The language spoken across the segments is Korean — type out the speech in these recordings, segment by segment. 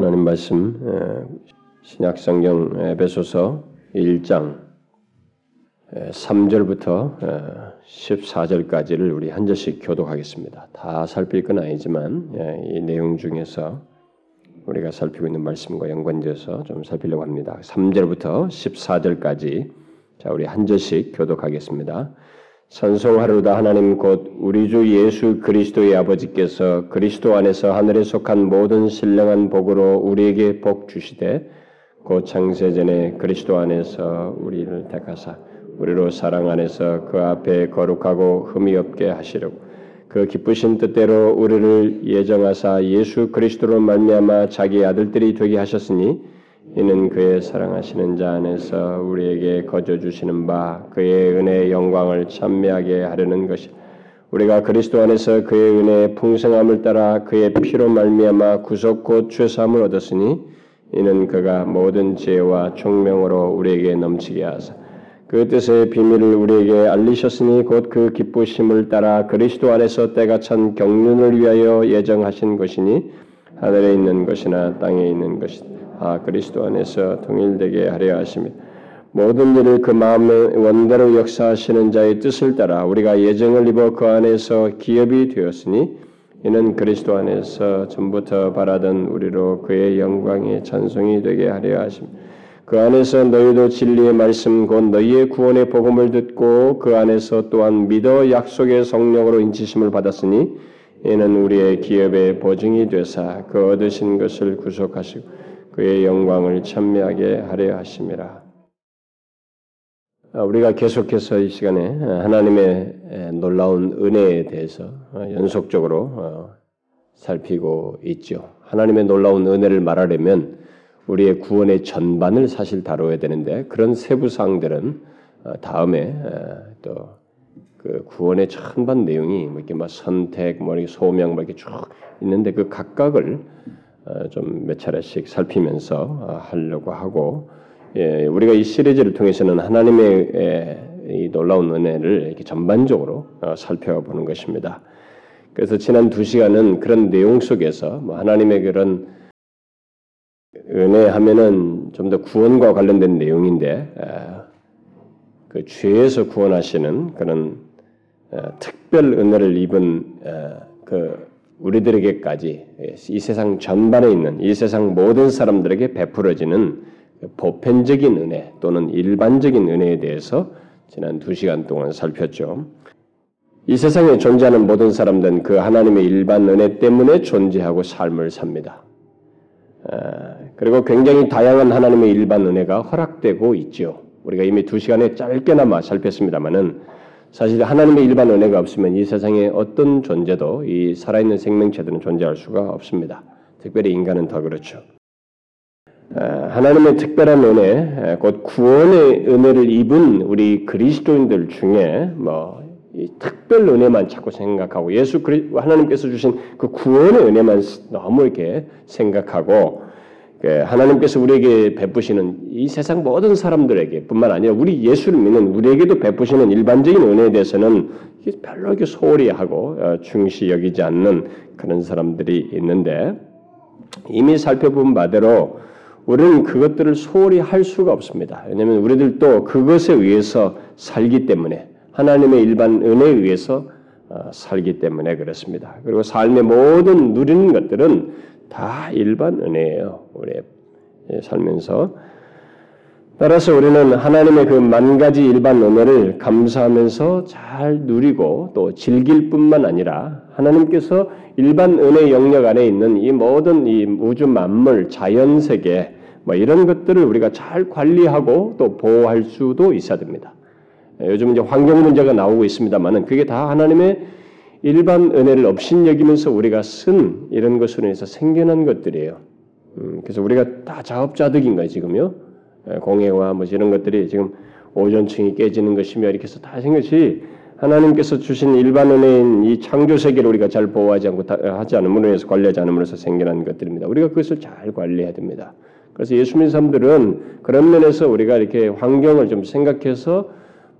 하나님 말씀 신약성경 에베소서 1장 3절부터 14절까지를 우리 한 절씩 교독하겠습니다. 다 살필 건 아니지만 이 내용 중에서 우리가 살피고 있는 말씀과 연관되어서 좀 살피려고 합니다. 3절부터 14절까지 자 우리 한 절씩 교독하겠습니다. 선송하루다 하나님 곧 우리 주 예수 그리스도의 아버지께서 그리스도 안에서 하늘에 속한 모든 신령한 복으로 우리에게 복 주시되 곧 창세전에 그리스도 안에서 우리를 택하사 우리로 사랑 안에서 그 앞에 거룩하고 흠이 없게 하시려고 그 기쁘신 뜻대로 우리를 예정하사 예수 그리스도로 말미암아 자기 아들들이 되게 하셨으니 이는 그의 사랑하시는 자 안에서 우리에게 거저 주시는 바 그의 은혜의 영광을 찬미하게 하려는 것이 우리가 그리스도 안에서 그의 은혜의 풍성함을 따라 그의 피로 말미암아 구속 곧 죄사함을 얻었으니 이는 그가 모든 지혜와 총명으로 우리에게 넘치게 하사 그 뜻의 비밀을 우리에게 알리셨으니 곧 그 기쁘심을 따라 그리스도 안에서 때가 찬 경륜을 위하여 예정하신 것이니 하늘에 있는 것이나 땅에 있는 것이다. 아 그리스도 안에서 통일되게 하려 하십니다. 모든 일을 그 마음의 원대로 역사하시는 자의 뜻을 따라 우리가 예정을 입어 그 안에서 기업이 되었으니 이는 그리스도 안에서 전부터 바라던 우리로 그의 영광의 찬송이 되게 하려 하십니다. 그 안에서 너희도 진리의 말씀 곧 너희의 구원의 복음을 듣고 그 안에서 또한 믿어 약속의 성령으로 인치심을 받았으니 이는 우리의 기업의 보증이 되사 그 얻으신 것을 구속하시고 그의 영광을 찬미하게 하려 하심이라. 아, 우리가 계속해서 이 시간에 하나님의 놀라운 은혜에 대해서 연속적으로 어, 살피고 있죠. 하나님의 놀라운 은혜를 말하려면 우리의 구원의 전반을 사실 다뤄야 되는데 그런 세부 사항들은 어, 다음에 또 그 구원의 전반 내용이 뭐 이렇게 막 선택, 뭐 소명, 뭐 이렇게 쭉 있는데 그 각각을 어, 좀 몇 차례씩 살피면서 어, 하려고 하고 예, 우리가 이 시리즈를 통해서는 하나님의 이 놀라운 은혜를 이렇게 전반적으로 어, 살펴보는 것입니다. 그래서 지난 두 시간은 그런 내용 속에서 뭐 하나님의 그런 은혜 하면은 좀 더 구원과 관련된 내용인데 그 죄에서 구원하시는 그런 특별 은혜를 입은 그 우리들에게까지 이 세상 전반에 있는 이 세상 모든 사람들에게 베풀어지는 보편적인 은혜 또는 일반적인 은혜에 대해서 지난 두 시간 동안 살폈죠. 이 세상에 존재하는 모든 사람들은 그 하나님의 일반 은혜 때문에 존재하고 삶을 삽니다. 그리고 굉장히 다양한 하나님의 일반 은혜가 허락되고 있죠. 우리가 이미 두 시간에 짧게나마 살폈습니다만은 사실 하나님의 일반 은혜가 없으면 이 세상에 어떤 존재도 이 살아있는 생명체들은 존재할 수가 없습니다. 특별히 인간은 더 그렇죠. 하나님의 특별한 은혜, 곧 구원의 은혜를 입은 우리 그리스도인들 중에 뭐 특별 은혜만 자꾸 생각하고 예수 그리 하나님께서 주신 그 구원의 은혜만 너무 이렇게 생각하고 그 하나님께서 우리에게 베푸시는 이 세상 모든 사람들에게 뿐만 아니라 우리 예수를 믿는 우리에게도 베푸시는 일반적인 은혜에 대해서는 별로 이렇게 소홀히 하고 어, 중시 여기지 않는 그런 사람들이 있는데 이미 살펴본 바대로 우리는 그것들을 소홀히 할 수가 없습니다. 왜냐하면 우리들도 그것에 의해서 살기 때문에 하나님의 일반 은혜에 의해서 어, 살기 때문에 그렇습니다. 그리고 삶의 모든 누리는 것들은 다 일반 은혜예요. 우리 살면서 따라서 우리는 하나님의 그 만 가지 일반 은혜를 감사하면서 잘 누리고 또 즐길 뿐만 아니라 하나님께서 일반 은혜 영역 안에 있는 이 모든 이 우주 만물, 자연 세계 뭐 이런 것들을 우리가 잘 관리하고 또 보호할 수도 있어야 됩니다. 요즘 이제 환경 문제가 나오고 있습니다만은 그게 다 하나님의 일반 은혜를 업신여기면서 우리가 쓴 이런 것으로 해서 생겨난 것들이에요. 음, 그래서 우리가 다 자업자득인 거예요, 지금요. 예, 공해와 뭐 이런 것들이 지금 오존층이 깨지는 것이며 이렇게 해서 다 것이 하나님께서 주신 일반 은혜인 이 창조 세계를 우리가 잘 보호하지 않고 하지 않음으로 해서 관리하지 않음으로써 생겨난 것들입니다. 우리가 그것을 잘 관리해야 됩니다. 그래서 예수 믿는 사람들은 그런 면에서 우리가 이렇게 환경을 좀 생각해서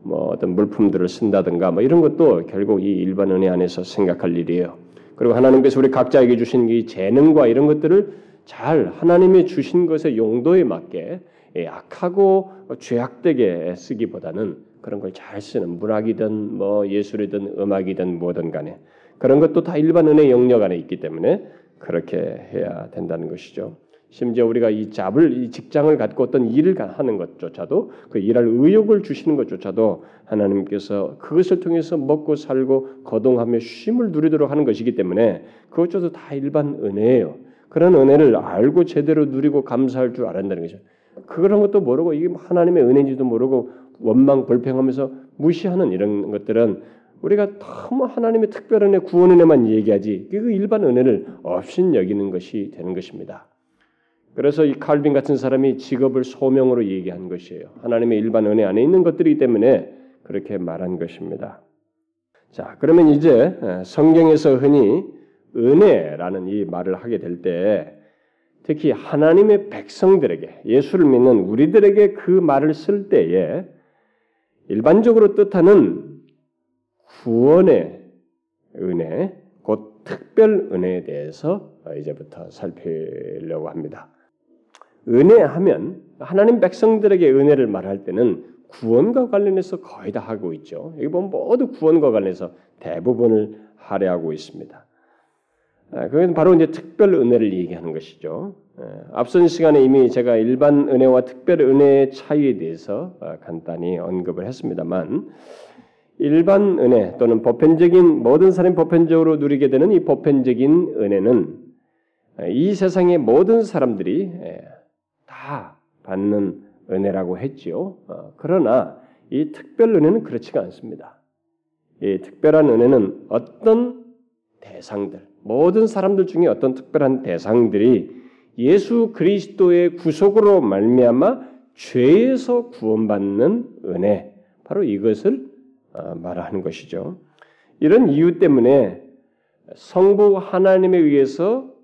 뭐 어떤 물품들을 쓴다든가 뭐 이런 것도 결국 이 일반 은혜 안에서 생각할 일이에요. 그리고 하나님께서 우리 각자에게 주신 이 재능과 이런 것들을 잘 하나님이 주신 것의 용도에 맞게 예, 악하고 죄악되게 쓰기보다는 그런 걸 잘 쓰는 문학이든 뭐 예술이든 음악이든 뭐든 간에 그런 것도 다 일반 은혜 영역 안에 있기 때문에 그렇게 해야 된다는 것이죠. 심지어 우리가 이 잡을 이 직장을 갖고 어떤 일을 하는 것조차도 그 일할 의욕을 주시는 것조차도 하나님께서 그것을 통해서 먹고 살고 거동하며 쉼을 누리도록 하는 것이기 때문에 그것조차도 다 일반 은혜예요. 그런 은혜를 알고 제대로 누리고 감사할 줄 알았다는 거죠. 그런 것도 모르고 이게 하나님의 은혜인지도 모르고 원망 불평하면서 무시하는 이런 것들은 우리가 너무 하나님의 특별한 구원 은혜만 얘기하지 그 일반 은혜를 없인 여기는 것이 되는 것입니다. 그래서 이 칼빈 같은 사람이 직업을 소명으로 얘기한 것이에요. 하나님의 일반 은혜 안에 있는 것들이기 때문에 그렇게 말한 것입니다. 자, 그러면 이제 성경에서 흔히 은혜라는 이 말을 하게 될 때 특히 하나님의 백성들에게 예수를 믿는 우리들에게 그 말을 쓸 때에 일반적으로 뜻하는 구원의 은혜, 곧 특별 은혜에 대해서 이제부터 살피려고 합니다. 은혜하면 하나님 백성들에게 은혜를 말할 때는 구원과 관련해서 거의 다 하고 있죠. 여기 보면 모두 구원과 관련해서 대부분을 할애하고 있습니다. 아, 그건 바로 이제 특별 은혜를 얘기하는 것이죠. 예, 앞선 시간에 이미 제가 일반 은혜와 특별 은혜의 차이에 대해서 아, 간단히 언급을 했습니다만 일반 은혜 또는 보편적인 모든 사람이 보편적으로 누리게 되는 이 보편적인 은혜는 이 세상의 모든 사람들이 예, 다 받는 은혜라고 했지요. 어, 그러나 이 특별 은혜는 그렇지가 않습니다. 이 특별한 은혜는 어떤 대상들, 모든 사람들 중에 어떤 특별한 대상들이 예수 그리스도의 구속으로 말미암아 죄에서 구원받는 은혜, 바로 이것을 어, 말하는 것이죠. 이런 이유 때문에 성부 하나님에 의해서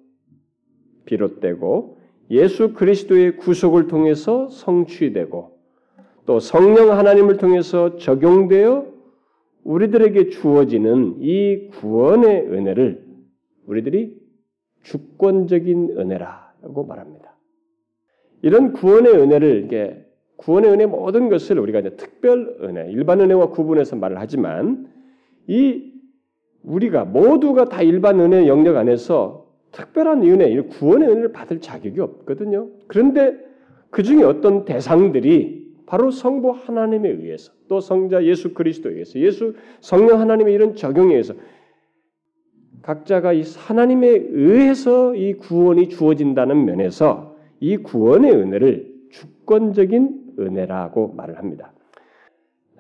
비롯되고 예수 그리스도의 구속을 통해서 성취되고 또 성령 하나님을 통해서 적용되어 우리들에게 주어지는 이 구원의 은혜를 우리들이 주권적인 은혜라고 말합니다. 이런 구원의 은혜를 이게 구원의 은혜 모든 것을 우리가 이제 특별 은혜, 일반 은혜와 구분해서 말을 하지만 이 우리가 모두가 다 일반 은혜 영역 안에서 특별한 은혜, 구원의 은혜를 받을 자격이 없거든요. 그런데 그 중에 어떤 대상들이 바로 성부 하나님에 의해서 또 성자 예수 그리스도에 의해서 예수 성령 하나님의 이런 적용에 의해서 각자가 이 하나님에 의해서 이 구원이 주어진다는 면에서 이 구원의 은혜를 주권적인 은혜라고 말을 합니다.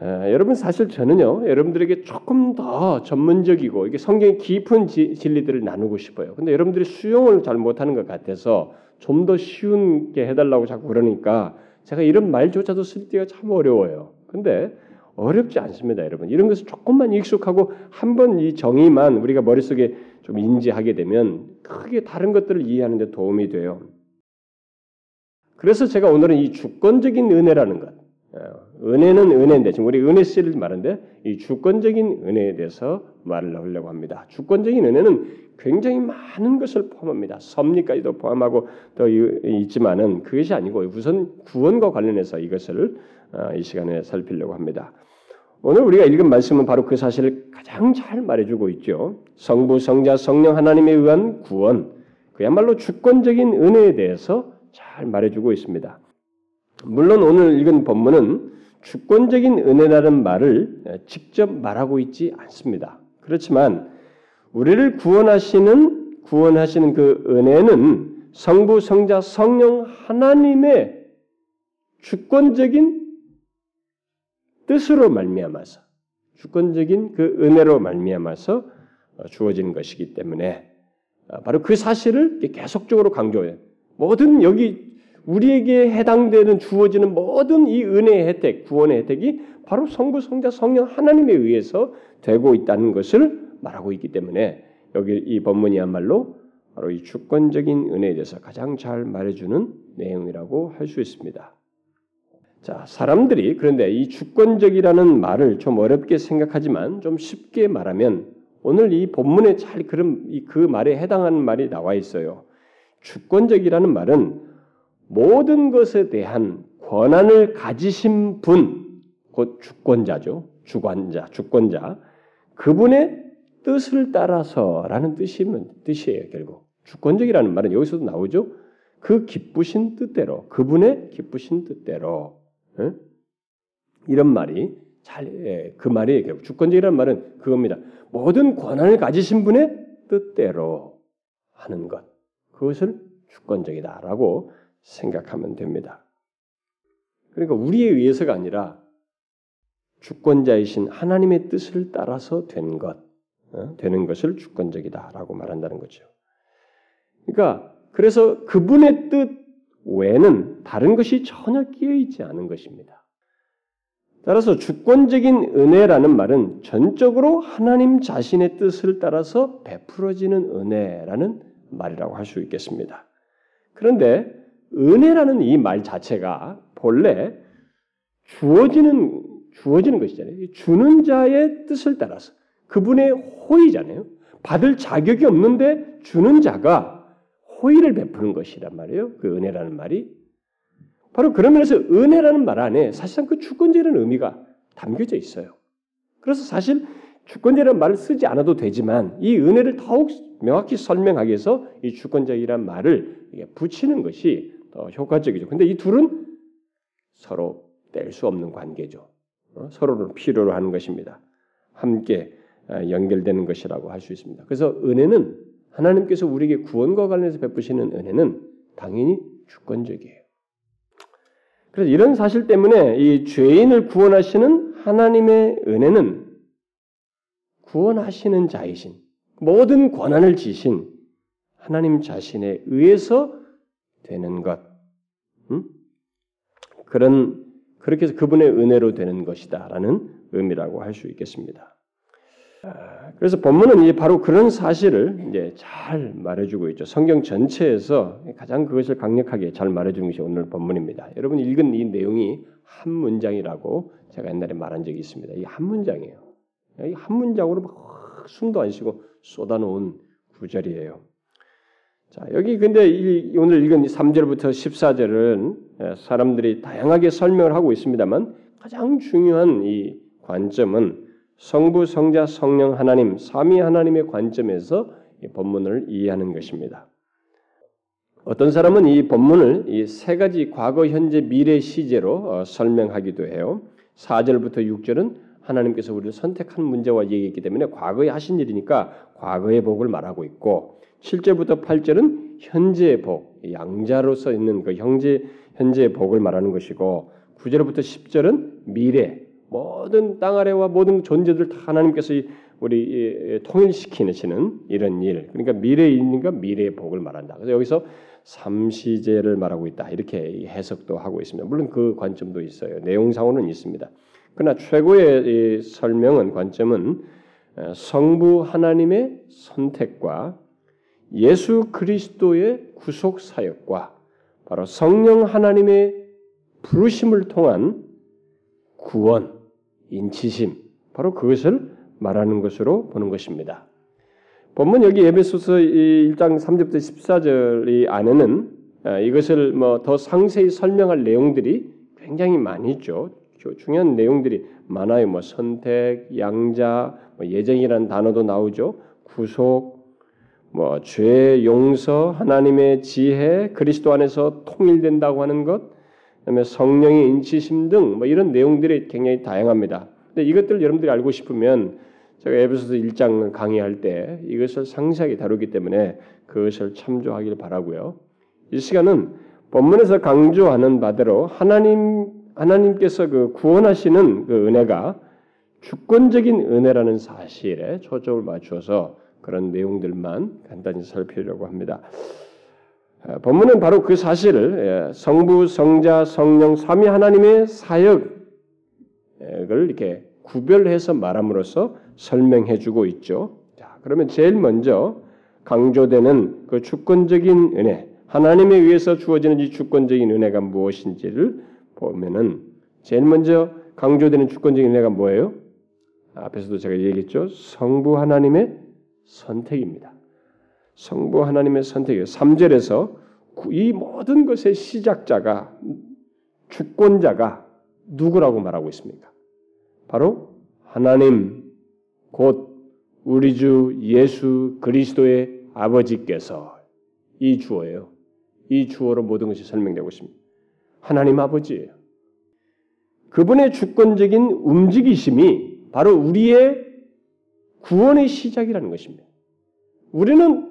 에, 여러분 사실 저는요 여러분들에게 조금 더 전문적이고 이게 성경의 깊은 지, 진리들을 나누고 싶어요. 근데 여러분들이 수용을 잘 못하는 것 같아서 좀 더 쉬운 게 해달라고 자꾸 그러니까 제가 이런 말조차도 쓸 때가 참 어려워요. 근데 어렵지 않습니다, 여러분. 이런 것을 조금만 익숙하고 한 번 이 정의만 우리가 머릿속에 좀 인지하게 되면 크게 다른 것들을 이해하는 데 도움이 돼요. 그래서 제가 오늘은 이 주권적인 은혜라는 것, 어, 은혜는 은혜인데 지금 우리 은혜 씨를 말하는데 이 주권적인 은혜에 대해서 말을 하려고 합니다. 주권적인 은혜는 굉장히 많은 것을 포함합니다. 섭리까지도 포함하고 더 있지만은 그것이 아니고 우선 구원과 관련해서 이것을 어, 이 시간에 살피려고 합니다. 오늘 우리가 읽은 말씀은 바로 그 사실을 가장 잘 말해주고 있죠. 성부, 성자, 성령 하나님에 의한 구원, 그야말로 주권적인 은혜에 대해서 잘 말해주고 있습니다. 물론 오늘 읽은 본문은 주권적인 은혜라는 말을 직접 말하고 있지 않습니다. 그렇지만 우리를 구원하시는 구원하시는 그 은혜는 성부, 성자, 성령 하나님의 주권적인 뜻으로 말미암아서 주권적인 그 은혜로 말미암아서 주어진 것이기 때문에 바로 그 사실을 계속적으로 강조해요. 모든 여기 우리에게 해당되는 주어지는 모든 이 은혜의 혜택, 구원의 혜택이 바로 성부, 성자, 성령 하나님에 의해서 되고 있다는 것을 말하고 있기 때문에 여기 이 본문이야말로 바로 이 주권적인 은혜에 대해서 가장 잘 말해주는 내용이라고 할 수 있습니다. 자, 사람들이 그런데 이 주권적이라는 말을 좀 어렵게 생각하지만 좀 쉽게 말하면 오늘 이 본문에 잘 그런 그 말에 해당하는 말이 나와 있어요. 주권적이라는 말은 모든 것에 대한 권한을 가지신 분, 곧 주권자죠. 주관자, 주권자. 그분의 뜻을 따라서라는 뜻이면 뜻이에요, 결국. 주권적이라는 말은 여기서도 나오죠. 그 기쁘신 뜻대로, 그분의 기쁘신 뜻대로. 에? 이런 말이 잘, 예, 그 말이 결국 주권적이라는 말은 그겁니다. 모든 권한을 가지신 분의 뜻대로 하는 것. 그것을 주권적이다라고 생각하면 됩니다. 그러니까 우리에 의해서가 아니라 주권자이신 하나님의 뜻을 따라서 된 것, 어? 되는 것을 주권적이다라고 말한다는 거죠. 그러니까 그래서 그분의 뜻 외에는 다른 것이 전혀 끼어 있지 않은 것입니다. 따라서 주권적인 은혜라는 말은 전적으로 하나님 자신의 뜻을 따라서 베풀어지는 은혜라는 말이라고 할 수 있겠습니다. 그런데 은혜라는 이 말 자체가 본래 주어지는 주어지는 것이잖아요. 주는 자의 뜻을 따라서 그분의 호의잖아요. 받을 자격이 없는데 주는 자가 호의를 베푸는 것이란 말이에요. 그 은혜라는 말이 바로 그런 면에서 은혜라는 말 안에 사실상 그 주권제라는 의미가 담겨져 있어요. 그래서 사실 주권제라는 말을 쓰지 않아도 되지만 이 은혜를 더욱 명확히 설명하기 위해서 이 주권자이란 말을 붙이는 것이 더 효과적이죠. 근데 이 둘은 서로 뗄 수 없는 관계죠. 어? 서로를 필요로 하는 것입니다. 함께 어, 연결되는 것이라고 할 수 있습니다. 그래서 은혜는 하나님께서 우리에게 구원과 관련해서 베푸시는 은혜는 당연히 주권적이에요. 그래서 이런 사실 때문에 이 죄인을 구원하시는 하나님의 은혜는 구원하시는 자이신 모든 권한을 지신 하나님 자신에 의해서 되는 것. 음? 그런 그렇게 해서 그분의 은혜로 되는 것이다라는 의미라고 할 수 있겠습니다. 아, 그래서 본문은 바로 그런 사실을 이제 잘 말해주고 있죠. 성경 전체에서 가장 그것을 강력하게 잘 말해주는 것이 오늘 본문입니다. 여러분 읽은 이 내용이 한 문장이라고 제가 옛날에 말한 적이 있습니다. 이 한 문장이에요. 이 한 문장으로 막 숨도 안 쉬고 쏟아놓은 구절이에요. 자, 여기 근데 이, 오늘 읽은 3절부터 14절은 예, 사람들이 다양하게 설명을 하고 있습니다만 가장 중요한 이 관점은 성부, 성자, 성령 하나님, 삼위 하나님의 관점에서 이 본문을 이해하는 것입니다. 어떤 사람은 이 본문을 이 세 가지 과거, 현재, 미래 시제로 어, 설명하기도 해요. 4절부터 6절은 하나님께서 우리를 선택한 문제와 얘기했기 때문에 과거에 하신 일이니까 과거의 복을 말하고 있고 7절부터 8절은 현재의 복, 양자로서 있는 그 형제 현재의 복을 말하는 것이고 9절부터 10절은 미래, 모든 땅 아래와 모든 존재들 다 하나님께서 우리 통일시키시는 이런 일. 그러니까 미래인과 미래의 복을 말한다. 그래서 여기서 삼시제를 말하고 있다. 이렇게 해석도 하고 있습니다. 물론 그 관점도 있어요. 내용상으로는 있습니다. 그러나 최고의 설명은 관점은 성부 하나님의 선택과 예수 그리스도의 구속 사역과 바로 성령 하나님의 부르심을 통한 구원, 인치심, 바로 그것을 말하는 것으로 보는 것입니다. 본문 여기 에베소서 1장 3절부터 14절 안에는 아, 이것을 뭐 더 상세히 설명할 내용들이 굉장히 많이 있죠. 중요한 내용들이 많아요. 뭐 선택, 양자, 뭐 예정이라는 단어도 나오죠. 구속, 뭐 죄 용서, 하나님의 지혜, 그리스도 안에서 통일된다고 하는 것, 그다음에 성령의 인치심 등 뭐 이런 내용들이 굉장히 다양합니다. 근데 이것들 여러분들이 알고 싶으면 제가 에베소서 1장 강의할 때 이것을 상세하게 다루기 때문에 그것을 참조하길 바라고요. 이 시간은 본문에서 강조하는 바대로 하나님 하나님께서 그 구원하시는 그 은혜가 주권적인 은혜라는 사실에 초점을 맞추어서 그런 내용들만 간단히 살피려고 합니다. 어, 본문은 바로 그 사실을 예, 성부, 성자, 성령 삼위 하나님의 사역을 이렇게 구별해서 말함으로써 설명해주고 있죠. 자, 그러면 제일 먼저 강조되는 그 주권적인 은혜, 하나님에 의해서 주어지는 이 주권적인 은혜가 무엇인지를 보면은 제일 먼저 강조되는 주권적인 은혜가 뭐예요? 앞에서도 제가 얘기했죠. 성부 하나님의 선택입니다. 성부 하나님의 선택이에요. 3절에서 이 모든 것의 시작자가 주권자가 누구라고 말하고 있습니까? 바로 하나님 곧 우리 주 예수 그리스도의 아버지께서 이 주어예요. 이 주어로 모든 것이 설명되고 있습니다. 하나님 아버지예요. 그분의 주권적인 움직이심이 바로 우리의 구원의 시작이라는 것입니다. 우리는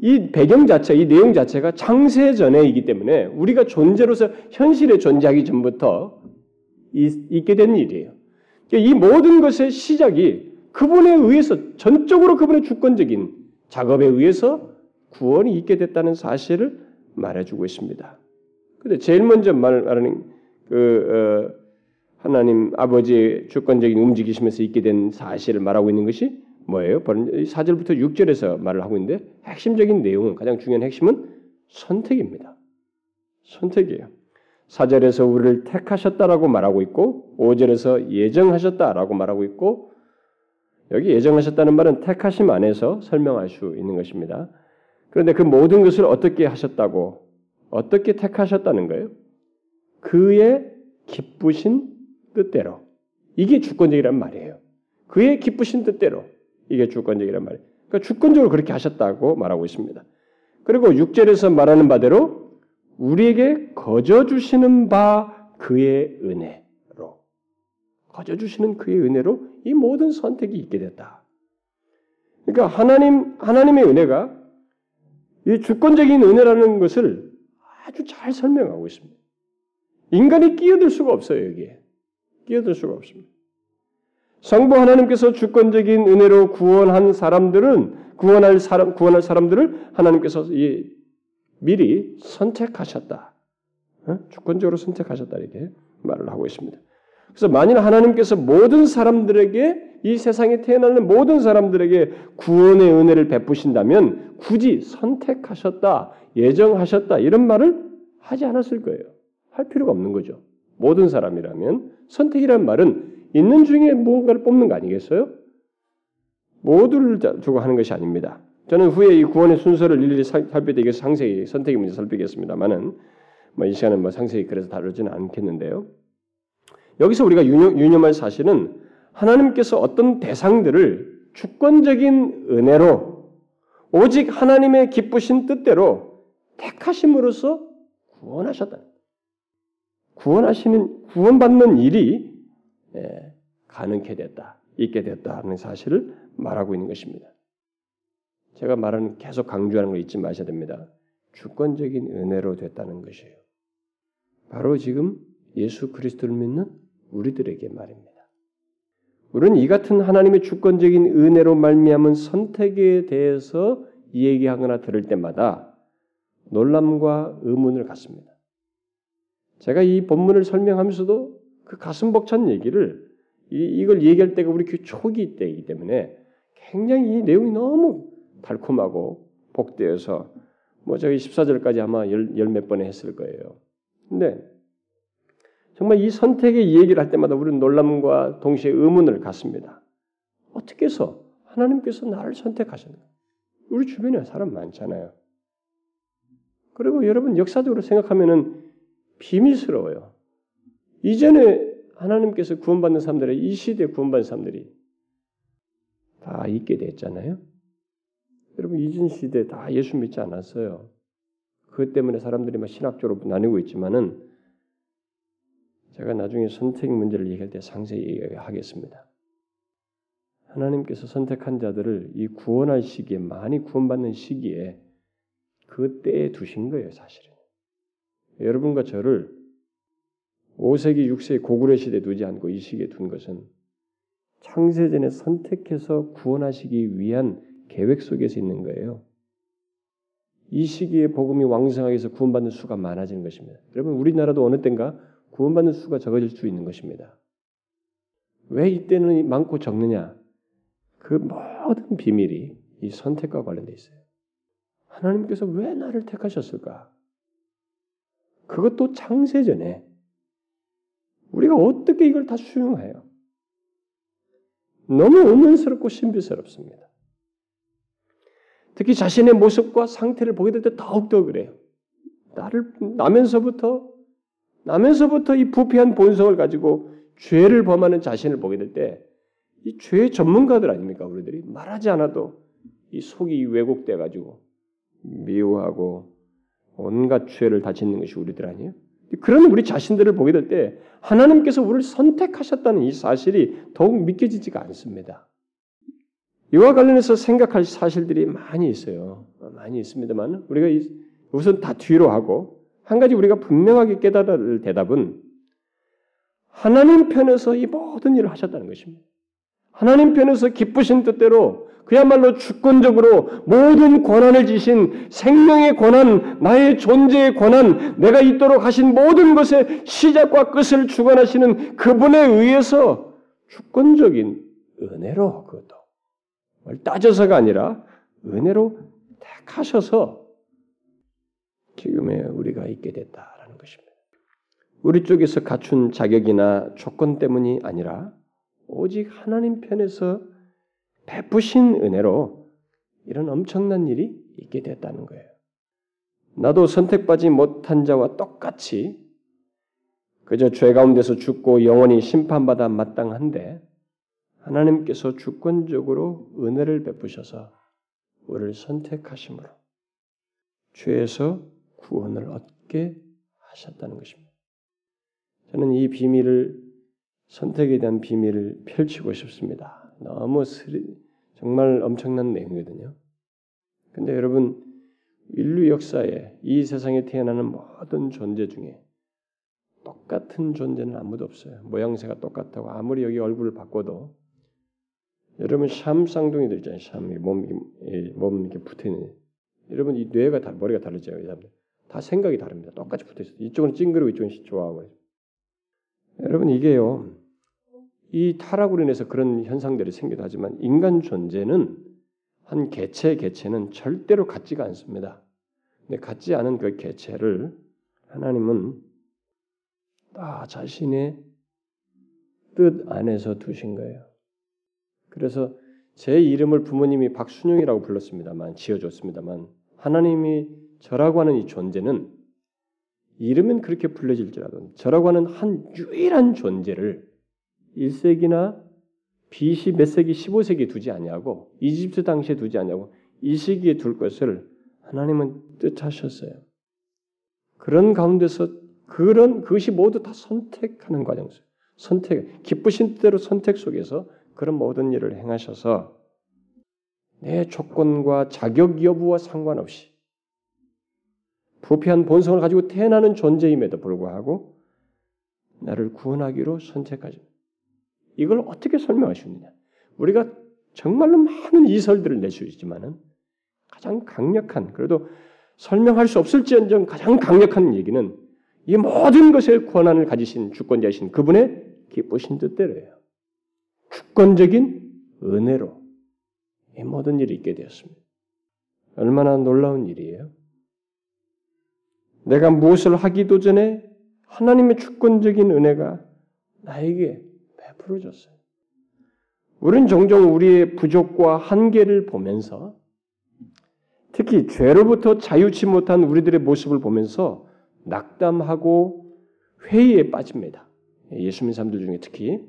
이 배경 자체, 이 내용 자체가 창세 전에이기 때문에 우리가 존재로서 현실에 존재하기 전부터 있 게 된 일이에요. 그러니까 이 모든 것의 시작이 그분에 의해서 전적으로 그분의 주권적인 작업에 의해서 구원이 있게 됐다는 사실을 말해주고 있습니다. 근데 제일 먼저 말하는 그 어, 하나님 아버지의 주권적인 움직이시면서 있게 된 사실을 말하고 있는 것이 뭐예요? 4절부터 6절에서 말을 하고 있는데 핵심적인 내용은 가장 중요한 핵심은 선택입니다. 선택이에요. 4절에서 우리를 택하셨다라고 말하고 있고 5절에서 예정하셨다라고 말하고 있고 여기 예정하셨다는 말은 택하심 안에서 설명할 수 있는 것입니다. 그런데 그 모든 것을 어떻게 하셨다고 어떻게 택하셨다는 거예요? 그의 기쁘신 뜻대로 이게 주권적이란 말이에요. 그의 기쁘신 뜻대로 이게 주권적이란 말이에요. 그러니까 주권적으로 그렇게 하셨다고 말하고 있습니다. 그리고 6절에서 말하는 바대로 우리에게 거저 주시는 바 그의 은혜로 거저 주시는 그의 은혜로 이 모든 선택이 있게 됐다. 그러니까 하나님 하나님의 은혜가 이 주권적인 은혜라는 것을 아주 잘 설명하고 있습니다. 인간이 끼어들 수가 없어요 여기에 끼어들 수가 없습니다. 성부 하나님께서 주권적인 은혜로 구원한 사람들은 구원할 사람 구원할 사람들을 하나님께서 미리 선택하셨다. 어? 주권적으로 선택하셨다 이렇게 말을 하고 있습니다. 그래서 만일 하나님께서 모든 사람들에게 이 세상에 태어나는 모든 사람들에게 구원의 은혜를 베푸신다면 굳이 선택하셨다, 예정하셨다 이런 말을 하지 않았을 거예요. 할 필요가 없는 거죠. 모든 사람이라면 선택이란 말은 있는 중에 무언가를 뽑는 거 아니겠어요? 모두를 주고 하는 것이 아닙니다. 저는 후에 이 구원의 순서를 일일이 살펴드리기 위해서 상세히 선택의 문제 살피겠습니다만은 뭐 이 시간은 뭐 상세히 그래서 다루지는 않겠는데요. 여기서 우리가 유념, 유념할 사실은 하나님께서 어떤 대상들을 주권적인 은혜로 오직 하나님의 기쁘신 뜻대로 택하심으로써 구원하셨다. 구원하시는 구원받는 일이 예, 가능케 됐다, 있게 됐다는 사실을 말하고 있는 것입니다. 제가 말하는 계속 강조하는 걸 잊지 마셔야 됩니다. 주권적인 은혜로 됐다는 것이에요. 바로 지금 예수 그리스도를 믿는 우리들에게 말입니다. 우리는 이 같은 하나님의 주권적인 은혜로 말미암은 선택에 대해서 이야기하거나 들을 때마다 놀람과 의문을 갖습니다. 제가 이 본문을 설명하면서도 그 가슴 벅찬 얘기를 이, 걸 얘기할 때가 우리 그 초기 때이기 때문에 굉장히 이 내용이 너무 달콤하고 복되어서 뭐 저기 14절까지 아마 열 몇 번에 했을 거예요. 근데 정말 이 선택의 얘기를 할 때마다 우리는 놀람과 동시에 의문을 갖습니다. 어떻게 해서 하나님께서 나를 선택하셨나? 우리 주변에 사람 많잖아요. 그리고 여러분 역사적으로 생각하면은 비밀스러워요. 이전에 하나님께서 구원받는 사람들의 이 시대에 구원받는 사람들이 다 있게 됐잖아요. 여러분 이전 시대 다 예수 믿지 않았어요. 그 때문에 사람들이 막 신학적으로 나뉘고 있지만은 제가 나중에 선택 문제를 얘기할 때 상세히 하겠습니다. 하나님께서 선택한 자들을 이 구원할 시기에 많이 구원받는 시기에 그 때에 두신 거예요, 사실은. 여러분과 저를 5세기, 6세기 고구려 시대에 두지 않고 이 시기에 둔 것은 창세전에 선택해서 구원하시기 위한 계획 속에서 있는 거예요. 이 시기에 복음이 왕성하게 해서 구원받는 수가 많아지는 것입니다. 여러분 우리나라도 어느 때인가 구원받는 수가 적어질 수 있는 것입니다. 왜 이때는 많고 적느냐? 그 모든 비밀이 이 선택과 관련돼 있어요. 하나님께서 왜 나를 택하셨을까? 그것도 창세전에 우리가 어떻게 이걸 다 수용해요? 너무 의문스럽고 신비스럽습니다. 특히 자신의 모습과 상태를 보게 될 때 더욱더 그래요. 나를 나면서부터 나면서부터 이 부패한 본성을 가지고 죄를 범하는 자신을 보게 될 때 이죄 전문가들 아닙니까 우리들이 말하지 않아도 이 속이 왜곡돼 가지고 미워하고 온갖 죄를 다 짓는 것이 우리들 아니에요? 그런 우리 자신들을 보게 될 때 하나님께서 우리를 선택하셨다는 이 사실이 더욱 믿겨지지가 않습니다. 이와 관련해서 생각할 사실들이 많이 있어요. 많이 있습니다만 우리가 우선 다 뒤로 하고 한 가지 우리가 분명하게 할 대답은 하나님 편에서 이 모든 일을 하셨다는 것입니다. 하나님 편에서 기쁘신 뜻대로 그야말로 주권적으로 모든 권한을 지신 생명의 권한, 나의 존재의 권한, 내가 있도록 하신 모든 것의 시작과 끝을 주관하시는 그분에 의해서 주권적인 은혜로 그것도 따져서가 아니라 은혜로 택하셔서 지금의 우리가 있게 됐다라는 것입니다. 우리 쪽에서 갖춘 자격이나 조건 때문이 아니라 오직 하나님 편에서 베푸신 은혜로 이런 엄청난 일이 있게 됐다는 거예요. 나도 선택받지 못한 자와 똑같이 그저 죄 가운데서 죽고 영원히 심판받아 마땅한데 하나님께서 주권적으로 은혜를 베푸셔서 우리를 선택하심으로 죄에서 구원을 얻게 하셨다는 것입니다. 저는 이 비밀을 선택에 대한 비밀을 펼치고 싶습니다. 너무 스리, 정말 엄청난 내용이거든요. 근데 여러분 인류 역사에 이 세상에 태어나는 모든 존재 중에 똑같은 존재는 아무도 없어요. 모양새가 똑같다고 아무리 여기 얼굴을 바꿔도 여러분 샴 쌍둥이들 있잖아요. 샴 몸, 몸 이렇게 붙어 있는. 여러분 이 뇌가 다 머리가 다르죠. 이 사람들 다 생각이 다릅니다. 똑같이 붙어 있어요. 이쪽은 찡그리고 이쪽은 좋아하고. 여러분 이게요. 이 타락으로 인해서 그런 현상들이 생기도 하지만 인간 존재는 한 개체 개체는 절대로 같지가 않습니다. 근데 같지 않은 그 개체를 하나님은 다 자신의 뜻 안에서 두신 거예요. 그래서 제 이름을 부모님이 박순영이라고 불렀습니다만 지어줬습니다만 하나님이 저라고 하는 이 존재는 이름은 그렇게 불려질지라도 저라고 하는 한 유일한 존재를 1세기나 BC 몇 세기 15세기에 두지 아니하고 이집트 당시에 두지 아니하고 이 시기에 둘 것을 하나님은 뜻하셨어요. 그런 가운데서 그런 그것이 모두 다 선택하는 과정 속 선택 기쁘신 뜻대로 선택 속에서 그런 모든 일을 행하셔서 내 조건과 자격 여부와 상관없이 부패한 본성을 가지고 태어나는 존재임에도 불구하고 나를 구원하기로 선택하십니다. 이걸 어떻게 설명하시느냐? 우리가 정말로 많은 이설들을 낼 수 있지만은 가장 강력한 그래도 설명할 수 없을지언정 가장 강력한 얘기는 이 모든 것의 권한을 가지신 주권자이신 그분의 기쁘신 뜻대로예요. 주권적인 은혜로 이 모든 일이 있게 되었습니다. 얼마나 놀라운 일이에요. 내가 무엇을 하기도 전에 하나님의 주권적인 은혜가 나에게 베풀어졌어요. 우리는 종종 우리의 부족과 한계를 보면서 특히 죄로부터 자유치 못한 우리들의 모습을 보면서 낙담하고 회의에 빠집니다. 예수 믿는 사람들 중에 특히.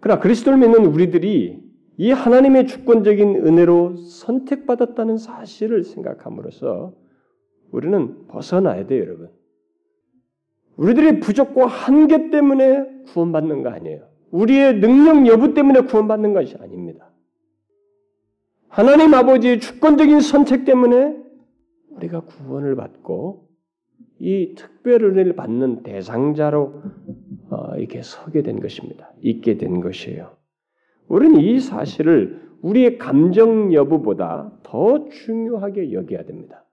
그러나 그리스도를 믿는 우리들이 이 하나님의 주권적인 은혜로 선택받았다는 사실을 생각함으로써 우리는 벗어나야 돼요, 여러분. 우리들의 부족과 한계 때문에 구원받는 거 아니에요. 우리의 능력 여부 때문에 구원받는 것이 아닙니다. 하나님 아버지의 주권적인 선택 때문에 우리가 구원을 받고 이 특별 은혜를 받는 대상자로 어, 이렇게 서게 된 것입니다. 있게 된 것이에요. 우리는 이 사실을 우리의 감정 여부보다 더 중요하게 여겨야 됩니다.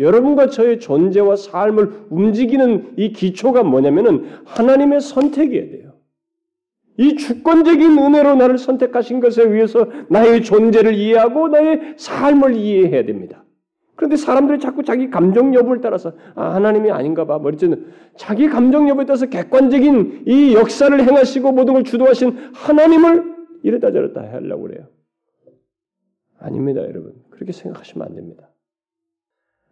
여러분과 저의 존재와 삶을 움직이는 이 기초가 뭐냐면은 하나님의 선택이어야 돼요. 이 주권적인 은혜로 나를 선택하신 것에 의해서 나의 존재를 이해하고 나의 삶을 이해해야 됩니다. 그런데 사람들이 자꾸 자기 감정 여부를 따라서 아, 하나님이 아닌가 봐. 머리째는 자기 감정 여부에 따라서 객관적인 이 역사를 행하시고 모든 걸 주도하신 하나님을 이랬다 저랬다 하려고 그래요. 아닙니다, 여러분. 그렇게 생각하시면 안 됩니다.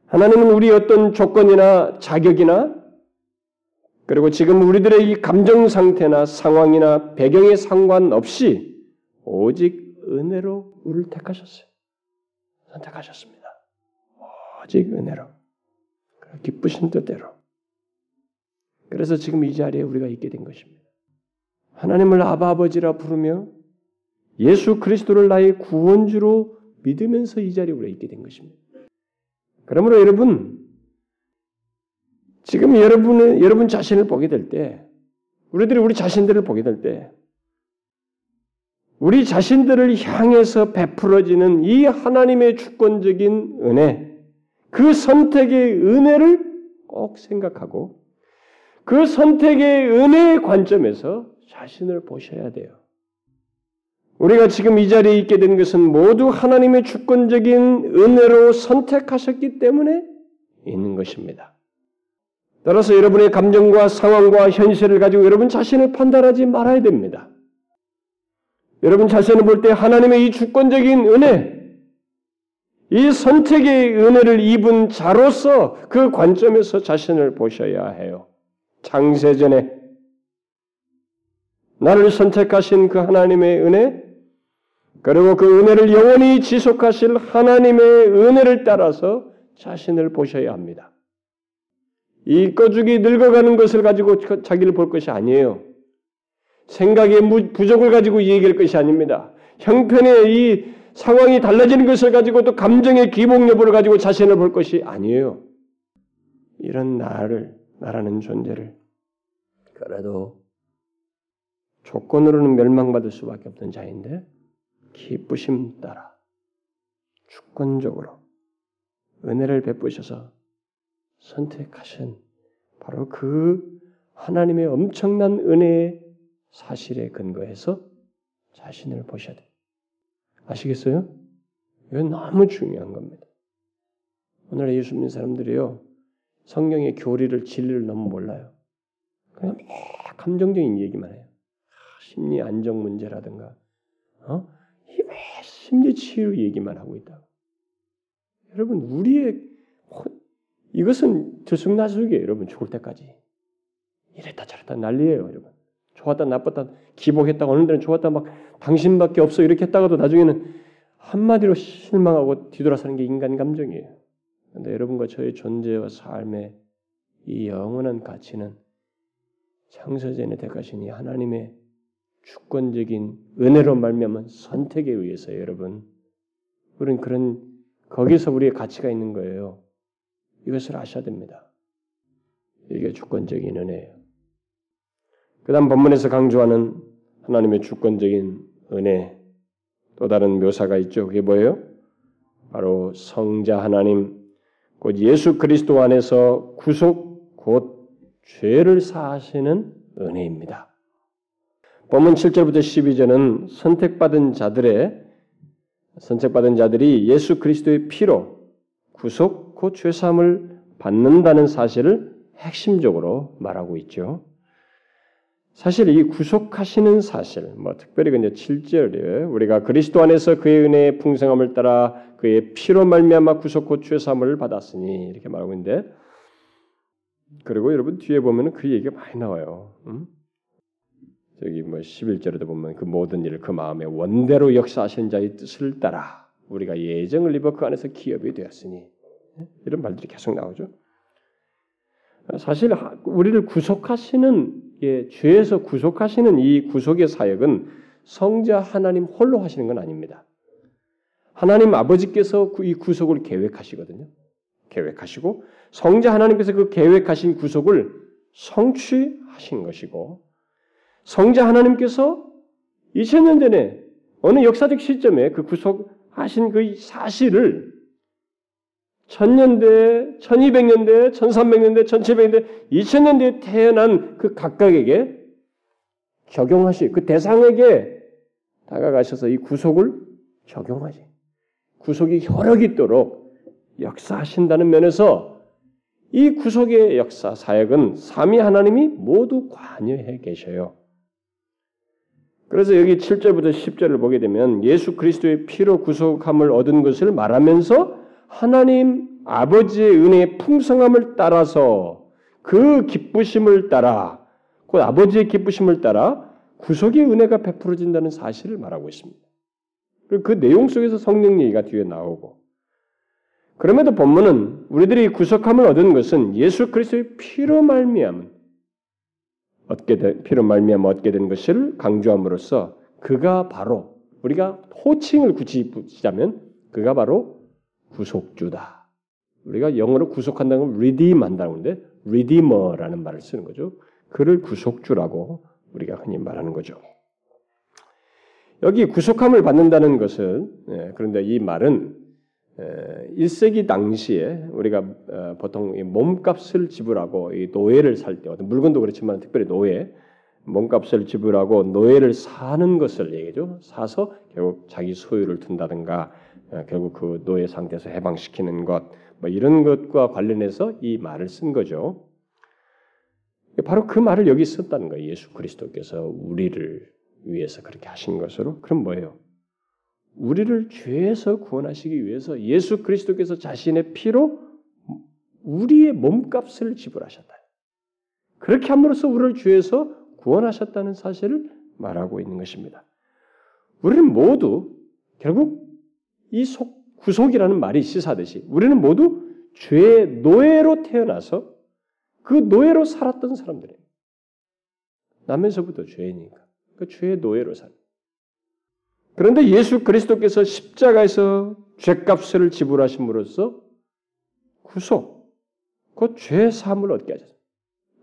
하나님은 우리 어떤 조건이나 자격이나 그리고 지금 우리들의 이 감정 상태나 상황이나 배경에 상관없이 오직 은혜로 우리를 택하셨어요. 선택하셨습니다. 오직 은혜로. 기쁘신 뜻대로. 그래서 지금 이 자리에 우리가 있게 된 것입니다. 하나님을 아바 아버지라 부르며 예수 그리스도를 나의 구원주로 믿으면서 이 자리에 우리가 있게 된 것입니다. 그러므로 여러분 지금 여러분의 여러분 자신을 보게 될 때, 우리들이 우리 자신들을 보게 될 때, 우리 자신들을 향해서 베풀어지는 이 하나님의 주권적인 은혜, 그 선택의 은혜를 꼭 생각하고 그 선택의 은혜의 관점에서 자신을 보셔야 돼요. 우리가 지금 이 자리에 있게 된 것은 모두 하나님의 주권적인 은혜로 선택하셨기 때문에 있는 것입니다. 따라서 여러분의 감정과 상황과 현실을 가지고 여러분 자신을 판단하지 말아야 됩니다. 여러분 자신을 볼 때 하나님의 이 주권적인 은혜, 이 선택의 은혜를 입은 자로서 그 관점에서 자신을 보셔야 해요. 창세전에 나를 선택하신 그 하나님의 은혜, 그리고 그 은혜를 영원히 지속하실 하나님의 은혜를 따라서 자신을 보셔야 합니다. 이 꺼죽이 늙어가는 것을 가지고 자기를 볼 것이 아니에요. 생각의 부족을 가지고 얘기할 것이 아닙니다. 형편의 이 상황이 달라지는 것을 가지고 또 감정의 기복 여부를 가지고 자신을 볼 것이 아니에요. 이런 나를, 나라는 존재를 그래도 조건으로는 멸망받을 수밖에 없던 자인데 기쁘심 따라 주권적으로 은혜를 베푸셔서 선택하신 바로 그 하나님의 엄청난 은혜의 사실에 근거해서 자신을 보셔야 돼요. 아시겠어요? 이건 너무 중요한 겁니다. 오늘 예수 믿는 사람들이요. 성경의 교리를 진리를 너무 몰라요. 그냥 감정적인 얘기만 해요. 심리 안정 문제라든가, 어? 심리 치유 얘기만 하고 있다. 여러분, 우리의 이것은 들쑥날쑥이에요, 여러분. 죽을 때까지. 이랬다 저랬다 난리예요, 여러분. 좋았다 나빴다 기복했다 어느 데는 좋았다 막 당신밖에 없어 이렇게 했다가도 나중에는 한마디로 실망하고 뒤돌아서는 게 인간 감정이에요. 그런데 여러분과 저의 존재와 삶의 이 영원한 가치는 창세전에 대가신 이 하나님의 주권적인 은혜로 말미암은 선택에 의해서 여러분 우리는 그런 거기서 우리의 가치가 있는 거예요. 이것을 아셔야 됩니다. 이게 주권적인 은혜예요. 그 다음 본문에서 강조하는 하나님의 주권적인 은혜 또 다른 묘사가 있죠. 그게 뭐예요? 바로 성자 하나님 곧 예수 그리스도 안에서 구속 곧 죄를 사하시는 은혜입니다. 본문 7절부터 12절은 선택받은 자들의 선택받은 자들이 예수 그리스도의 피로 구속 곧 죄사함을 받는다는 사실을 핵심적으로 말하고 있죠. 사실 이 구속하시는 사실, 뭐 특별히 이제 7절에 우리가 그리스도 안에서 그의 은혜의 풍성함을 따라 그의 피로 말미암아 구속 곧 죄사함을 받았으니 이렇게 말하고 있는데 그리고 여러분 뒤에 보면은 그 얘기가 많이 나와요. 음? 저기 뭐 11절에도 보면 그 모든 일을 그 마음에 원대로 역사하신 자의 뜻을 따라 우리가 예정을 입어 그 안에서 기업이 되었으니 이런 말들이 계속 나오죠. 사실 우리를 구속하시는 예, 죄에서 구속하시는 이 구속의 사역은 성자 하나님 홀로 하시는 건 아닙니다. 하나님 아버지께서 이 구속을 계획하시거든요. 계획하시고 성자 하나님께서 그 계획하신 구속을 성취하신 것이고 성자 하나님께서 2000년 전에 어느 역사적 시점에 그 구속하신 그 사실을 천년대, 천이백년대, 천삼백년대, 천칠백년대, 이천년대에 태어난 그 각각에게 적용하시, 그 대상에게 다가가셔서 이 구속을 적용하시. 구속이 혈력 있도록 역사하신다는 면에서 이 구속의 역사, 사역은 삼위 하나님이 모두 관여해 계셔요. 그래서 여기 7절부터 10절을 보게 되면 예수 그리스도의 피로 구속함을 얻은 것을 말하면서 하나님 아버지의 은혜의 풍성함을 따라서 그 기쁘심을 따라 그 아버지의 기쁘심을 따라 구속의 은혜가 베풀어진다는 사실을 말하고 있습니다. 그리고 그 내용 속에서 성령 얘기가 뒤에 나오고 그럼에도 본문은 우리들이 구속함을 얻은 것은 예수 그리스도의 피로 말미암은 얻게 된 피로 말미암아 얻게 된 것을 강조함으로써 그가 바로 우리가 호칭을 굳이 붙이자면 그가 바로 구속주다. 우리가 영어로 구속한다는 건 redeem한다는 건데 redeemer라는 말을 쓰는 거죠. 그를 구속주라고 우리가 흔히 말하는 거죠. 여기 구속함을 받는다는 것은 예, 그런데 이 말은 1세기 당시에 우리가 어, 보통 몸값을 지불하고 노예를 살 때, 어떤 물건도 그렇지만 특별히 노예, 몸값을 지불하고 노예를 사는 것을 얘기죠. 사서 결국 자기 소유를 둔다든가 어, 결국 그 노예 상태에서 해방시키는 것, 뭐 이런 것과 관련해서 이 말을 쓴 거죠. 바로 그 말을 여기 썼다는 거예요. 예수 그리스도께서 우리를 위해서 그렇게 하신 것으로. 그럼 뭐예요? 우리를 죄에서 구원하시기 위해서 예수 그리스도께서 자신의 피로 우리의 몸값을 지불하셨다. 그렇게 함으로써 우리를 죄에서 구원하셨다는 사실을 말하고 있는 것입니다. 우리는 모두 결국 이 속, 구속이라는 말이 시사하듯이 우리는 모두 죄의 노예로 태어나서 그 노예로 살았던 사람들이에요. 나면서부터 죄이니까. 그 죄의 노예로 살. 그런데 예수 그리스도께서 십자가에서 죄값을 지불하심으로써 구속, 그 죄의 삶을 얻게 하셨어요.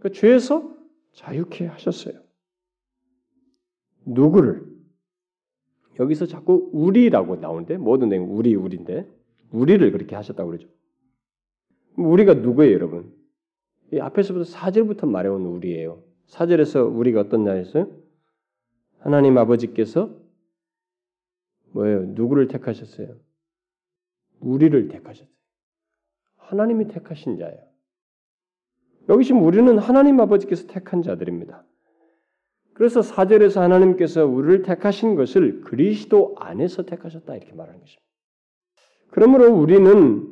그 죄에서 자유케 하셨어요. 누구를? 여기서 자꾸 우리라고 나오는데 모든 내용 우리 우리인데 우리를 그렇게 하셨다고 그러죠. 우리가 누구예요, 여러분? 이 앞에서부터 사절부터 말해온 우리예요. 사절에서 우리가 어떤 자였어요? 하나님 아버지께서 뭐예요? 누구를 택하셨어요? 우리를 택하셨어요. 하나님이 택하신 자예요. 여기 지금 우리는 하나님 아버지께서 택한 자들입니다. 그래서 사절에서 하나님께서 우리를 택하신 것을 그리스도 안에서 택하셨다 이렇게 말하는 것입니다. 그러므로 우리는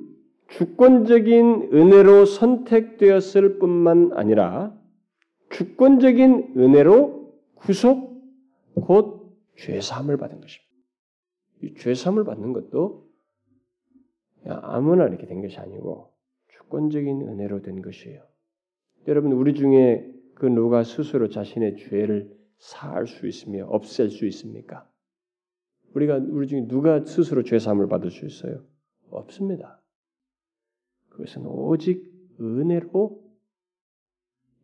주권적인 은혜로 선택되었을 뿐만 아니라 주권적인 은혜로 구속 곧 죄사함을 받은 것입니다. 이 죄사함을 받는 것도 아무나 이렇게 된 것이 아니고 주권적인 은혜로 된 것이에요. 여러분 우리 중에 그 누가 스스로 자신의 죄를 사할 수 있으며 없앨 수 있습니까? 우리가 우리 중에 누가 스스로 죄 사함을 받을 수 있어요? 없습니다. 그것은 오직 은혜로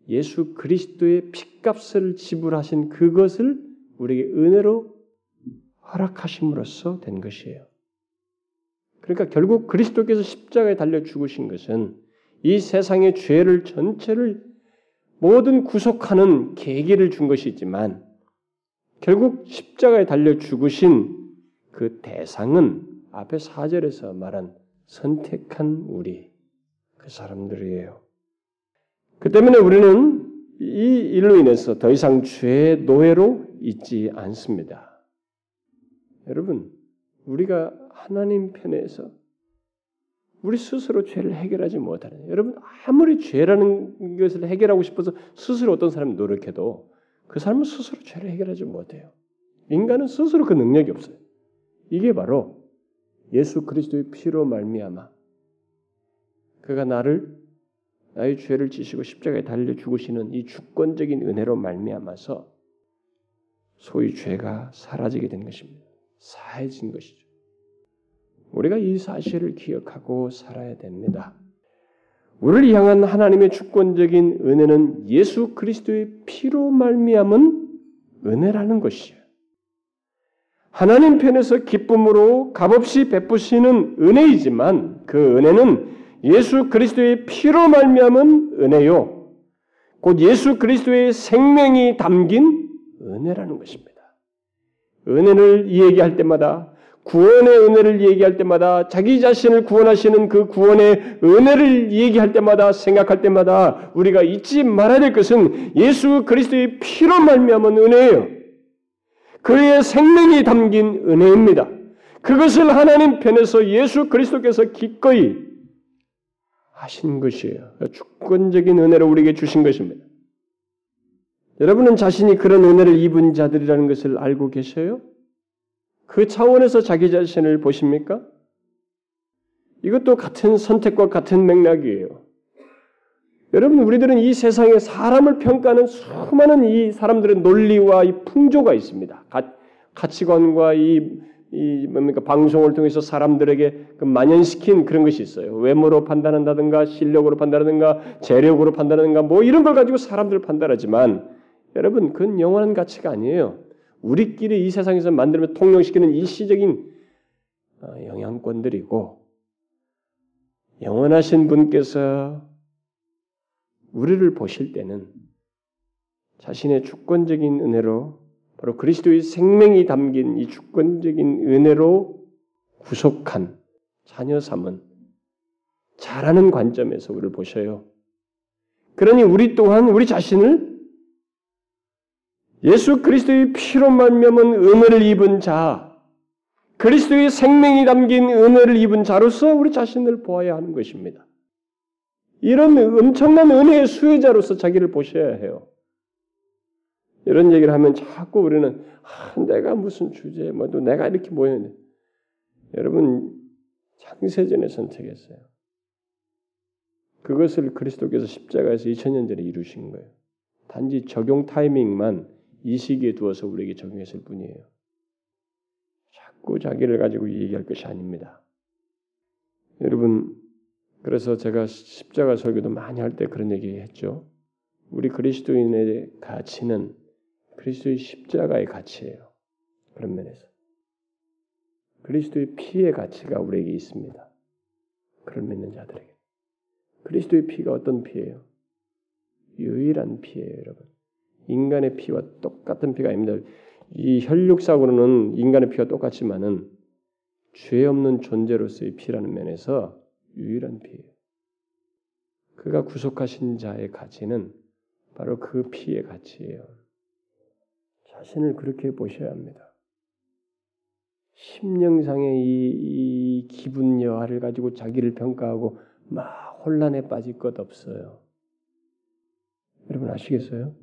예수 그리스도의 피값을 지불하신 그것을 우리에게 은혜로 허락하심으로써 된 것이에요. 그러니까 결국 그리스도께서 십자가에 달려 죽으신 것은 이 세상의 죄를 전체를 모든 구속하는 계기를 준 것이지만 결국 십자가에 달려 죽으신 그 대상은 앞에 사절에서 말한 선택한 우리 그 사람들이에요. 그 때문에 우리는 이 일로 인해서 더 이상 죄의 노예로 있지 않습니다. 여러분, 우리가 하나님 편에서 우리 스스로 죄를 해결하지 못하는 여러분 아무리 죄라는 것을 해결하고 싶어서 스스로 어떤 사람이 노력해도 그 사람은 스스로 죄를 해결하지 못해요. 인간은 스스로 그 능력이 없어요. 이게 바로 예수 그리스도의 피로 말미암아 그가 나를 나의 죄를 지시고 십자가에 달려 죽으시는 이 주권적인 은혜로 말미암아서 소위 죄가 사라지게 된 것입니다. 사해진 것이죠. 우리가 이 사실을 기억하고 살아야 됩니다. 우리를 향한 하나님의 주권적인 은혜는 예수 그리스도의 피로 말미암은 은혜라는 것이에요. 하나님 편에서 기쁨으로 값없이 베푸시는 은혜이지만 그 은혜는 예수 그리스도의 피로 말미암은 은혜요. 곧 예수 그리스도의 생명이 담긴 은혜라는 것입니다. 은혜를 얘기할 때마다 구원의 은혜를 얘기할 때마다 자기 자신을 구원하시는 그 구원의 은혜를 얘기할 때마다 생각할 때마다 우리가 잊지 말아야 될 것은 예수 그리스도의 피로 말미암은 은혜예요. 그의 생명이 담긴 은혜입니다. 그것을 하나님 편에서 예수 그리스도께서 기꺼이 하신 것이에요. 주권적인 은혜를 우리에게 주신 것입니다. 여러분은 자신이 그런 은혜를 입은 자들이라는 것을 알고 계셔요? 그 차원에서 자기 자신을 보십니까? 이것도 같은 선택과 같은 맥락이에요. 여러분, 우리들은 이 세상에 사람을 평가하는 수많은 이 사람들의 논리와 이 풍조가 있습니다. 가, 가치관과 이, 이 뭡니까 방송을 통해서 사람들에게 그 만연시킨 그런 것이 있어요. 외모로 판단한다든가 실력으로 판단하든가 재력으로 판단하든가 뭐 이런 걸 가지고 사람들을 판단하지만 여러분 그건 영원한 가치가 아니에요. 우리끼리 이 세상에서 만들면 통용시키는 일시적인 어, 영향권들이고 영원하신 분께서 우리를 보실 때는 자신의 주권적인 은혜로 바로 그리스도의 생명이 담긴 이 주권적인 은혜로 구속한 자녀 삼은 잘하는 관점에서 우리를 보셔요. 그러니 우리 또한 우리 자신을 예수 그리스도의 피로 만면은 은혜를 입은 자, 그리스도의 생명이 담긴 은혜를 입은 자로서 우리 자신을 보아야 하는 것입니다. 이런 엄청난 은혜의 수혜자로서 자기를 보셔야 해요. 이런 얘기를 하면 자꾸 우리는 아, 내가 무슨 주제, 뭐또 내가 이렇게 모였는데 여러분 창세전에 선택했어요. 그것을 그리스도께서 십자가에서 2000년 전에 이루신 거예요. 단지 적용 타이밍만 이 시기에 두어서 우리에게 적용했을 뿐이에요. 자꾸 자기를 가지고 얘기할 것이 아닙니다. 여러분, 그래서 제가 십자가 설교도 많이 할 때 그런 얘기 했죠. 우리 그리스도인의 가치는 그리스도의 십자가의 가치예요. 그런 면에서. 그리스도의 피의 가치가 우리에게 있습니다. 그걸 믿는 자들에게. 그리스도의 피가 어떤 피예요? 유일한 피예요, 여러분. 인간의 피와 똑같은 피가 아닙니다. 이 혈육사고로는 인간의 피와 똑같지만은 죄 없는 존재로서의 피라는 면에서 유일한 피예요. 그가 구속하신 자의 가치는 바로 그 피의 가치예요. 자신을 그렇게 보셔야 합니다. 심령상의 이, 이 기분 여하를 가지고 자기를 평가하고 막 혼란에 빠질 것 없어요. 여러분 아시겠어요?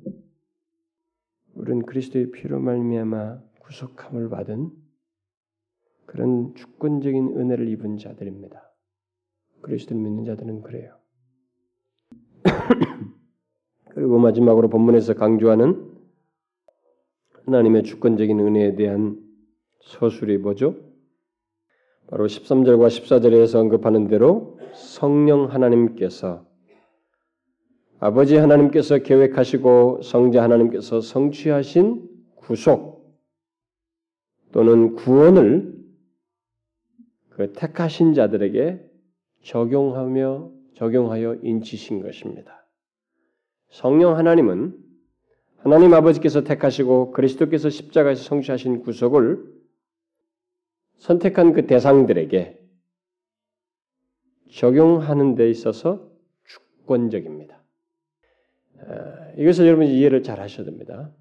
우리는 그리스도의 피로 말미암아 구속함을 받은 그런 주권적인 은혜를 입은 자들입니다. 그리스도를 믿는 자들은 그래요. 그리고 마지막으로 본문에서 강조하는 하나님의 주권적인 은혜에 대한 서술이 뭐죠? 바로 13절과 14절에서 언급하는 대로 성령 하나님께서 아버지 하나님께서 계획하시고 성자 하나님께서 성취하신 구속 또는 구원을 그 택하신 자들에게 적용하며 적용하여 인치신 것입니다. 성령 하나님은 하나님 아버지께서 택하시고 그리스도께서 십자가에서 성취하신 구속을 선택한 그 대상들에게 적용하는 데 있어서 주권적입니다. 이것을 여러분이 이해를 잘 하셔야 됩니다.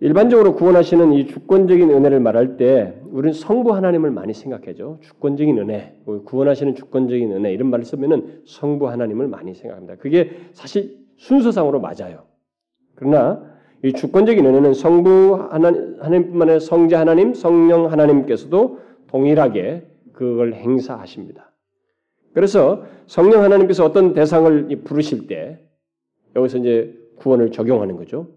일반적으로 구원하시는 이 주권적인 은혜를 말할 때 우리는 성부 하나님을 많이 생각하죠. 주권적인 은혜, 구원하시는 주권적인 은혜 이런 말을 쓰면은 성부 하나님을 많이 생각합니다. 그게 사실 순서상으로 맞아요. 그러나 이 주권적인 은혜는 성부 하나님, 하나님뿐만 아니라 성자 하나님, 성령 하나님께서도 동일하게 그걸 행사하십니다. 그래서 성령 하나님께서 어떤 대상을 부르실 때 여기서 이제 구원을 적용하는 거죠.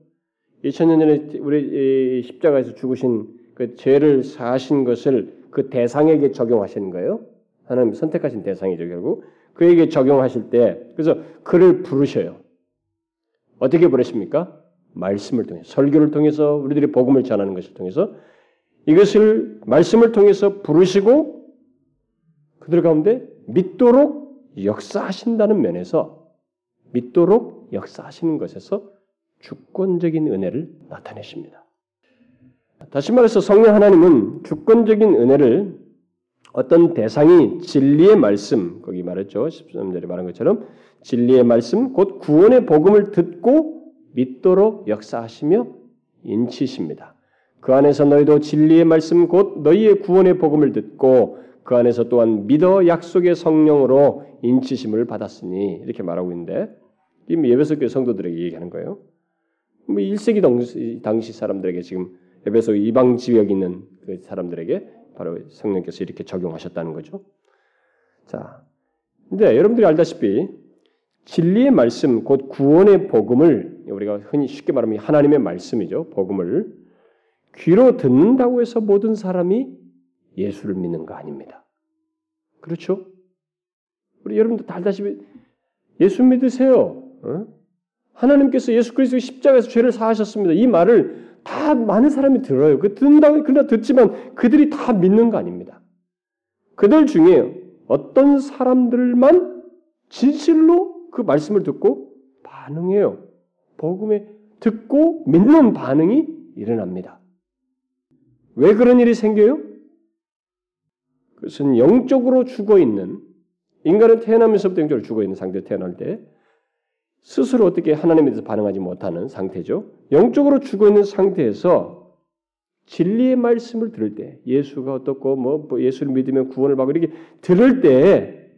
2000년 전에 우리 십자가에서 죽으신 그 죄를 사하신 것을 그 대상에게 적용하시는 거예요. 하나님 선택하신 대상이죠, 결국. 그에게 적용하실 때, 그래서 그를 부르셔요. 어떻게 부르십니까? 말씀을 통해 설교를 통해서 우리들이 복음을 전하는 것을 통해서 이것을 말씀을 통해서 부르시고 그들 가운데 믿도록 역사하신다는 면에서 믿도록 역사하시는 것에서 주권적인 은혜를 나타내십니다. 다시 말해서 성령 하나님은 주권적인 은혜를 어떤 대상이 진리의 말씀, 거기 말했죠. 13절에 말한 것처럼 진리의 말씀, 곧 구원의 복음을 듣고 믿도록 역사하시며 인치십니다. 그 안에서 너희도 진리의 말씀 곧 너희의 구원의 복음을 듣고 그 안에서 또한 믿어 약속의 성령으로 인치심을 받았으니 이렇게 말하고 있는데 이 예배소 교회 성도들에게 얘기하는 거예요. 뭐 1세기 당시, 당시 사람들에게 지금 에베소 이방 지역에 있는 그 사람들에게 바로 성령께서 이렇게 적용하셨다는 거죠. 자, 근데 여러분들이 알다시피 진리의 말씀 곧 구원의 복음을 우리가 흔히 쉽게 말하면 하나님의 말씀이죠. 복음을 귀로 듣는다고 해서 모든 사람이 예수를 믿는 거 아닙니다. 그렇죠? 우리 여러분들 다 알다시피 예수 믿으세요. 어? 하나님께서 예수 그리스도의 십자가에서 죄를 사하셨습니다. 이 말을 다 많은 사람이 들어요. 그 듣는다고 그러나 듣지만 그들이 다 믿는 거 아닙니다. 그들 중에 어떤 사람들만 진실로 그 말씀을 듣고 반응해요. 복음에 듣고 믿는 반응이 일어납니다. 왜 그런 일이 생겨요? 그것은 영적으로 죽어 있는 인간은 태어나면서부터 영적으로 죽어 있는 상태에 태어날 때 스스로 어떻게 하나님에 대해서 반응하지 못하는 상태죠. 영적으로 죽어 있는 상태에서 진리의 말씀을 들을 때 예수가 어떻고 뭐, 뭐 예수를 믿으면 구원을 받고 이렇게 들을 때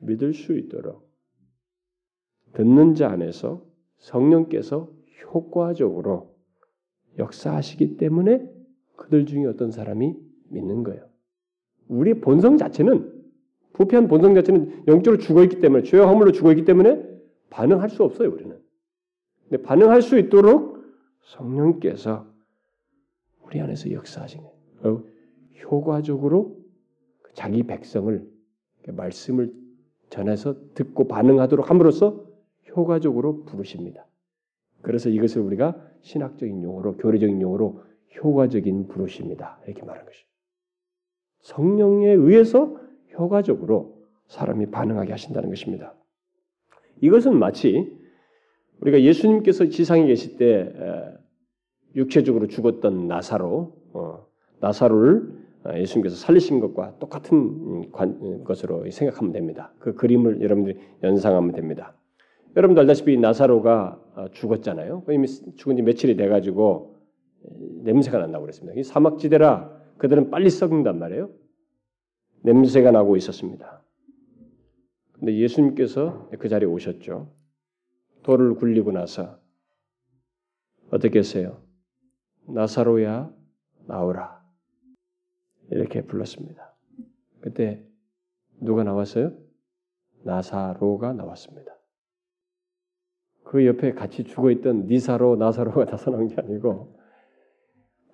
믿을 수 있도록 듣는 자 안에서 성령께서 효과적으로 역사하시기 때문에 그들 중에 어떤 사람이 믿는 거예요. 우리 본성 자체는 부패한 본성 자체는 영적으로 죽어 있기 때문에 죄와 허물로 죽어 있기 때문에 반응할 수 없어요, 우리는. 근데 반응할 수 있도록 성령께서 우리 안에서 역사하신 거예요. 어, 효과적으로 자기 백성을 말씀을 전해서 듣고 반응하도록 함으로써 효과적으로 부르십니다. 그래서 이것을 우리가 신학적인 용어로 교리적인 용어로 효과적인 부르십니다. 이렇게 말하는 것이. 성령에 의해서 효과적으로 사람이 반응하게 하신다는 것입니다. 이것은 마치 우리가 예수님께서 지상에 계실 때 육체적으로 죽었던 나사로 어, 나사로를 예수님께서 살리신 것과 똑같은 것으로 생각하면 됩니다. 그 그림을 여러분들이 연상하면 됩니다. 여러분도 알다시피 나사로가 어, 죽었잖아요. 이미 죽은 지 며칠이 돼가지고 냄새가 난다고 그랬습니다. 이 사막지대라 그들은 빨리 썩는단 말이에요. 냄새가 나고 있었습니다. 근데 예수님께서 그 자리에 오셨죠. 돌을 굴리고 나서 어떻게 했어요? 나사로야 나오라 이렇게 불렀습니다. 그때 누가 나왔어요? 나사로가 나왔습니다. 그 옆에 같이 죽어 있던 니사로 나사로가 나타난 게 아니고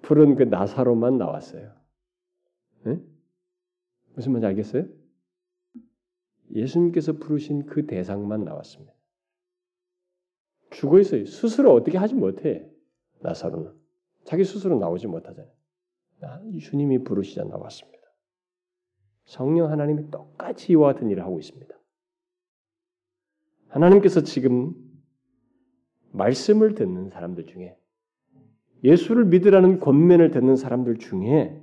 부른 그 나사로만 나왔어요. 네? 무슨 말인지 알겠어요? 예수님께서 부르신 그 대상만 나왔습니다. 죽어 있어요. 스스로 어떻게 하지 못해. 나사로는. 자기 스스로 나오지 못하잖아요. 주님이 부르시자 나왔습니다. 성령 하나님이 똑같이 이와 같은 일을 하고 있습니다. 하나님께서 지금 말씀을 듣는 사람들 중에 예수를 믿으라는 권면을 듣는 사람들 중에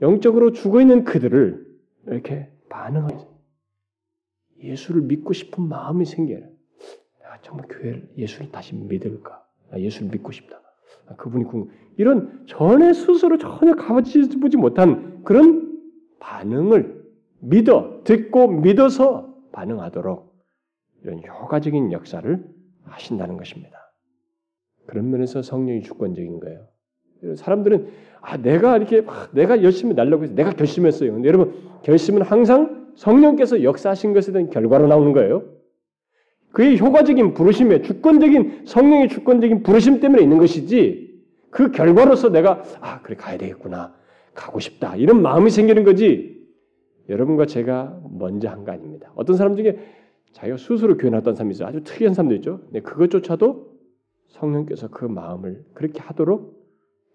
영적으로 죽어 있는 그들을 이렇게 반응하죠. 예수를 믿고 싶은 마음이 생겨요. 내가 정말 교회를 예수를 다시 믿을까? 나 예수를 믿고 싶다. 그분이 궁 이런 전에 스스로 전혀 가보지 못한 그런 반응을 믿어 듣고 믿어서 반응하도록 이런 효과적인 역사를 하신다는 것입니다. 그런 면에서 성령이 주권적인 거예요. 사람들은 아 내가 이렇게 내가 열심히 날려고 해서 내가 결심했어요. 근데 여러분 결심은 항상 성령께서 역사하신 것에 대한 결과로 나오는 거예요. 그의 효과적인 부르심에 주권적인 성령의 주권적인 부르심 때문에 있는 것이지 그 결과로서 내가 아 그래 가야 되겠구나 가고 싶다 이런 마음이 생기는 거지 여러분과 제가 먼저 한 거 아닙니다. 어떤 사람 중에 자기가 스스로 교회 나왔던 사람이 있어요. 아주 특이한 사람도 있죠. 근데 그것조차도 성령께서 그 마음을 그렇게 하도록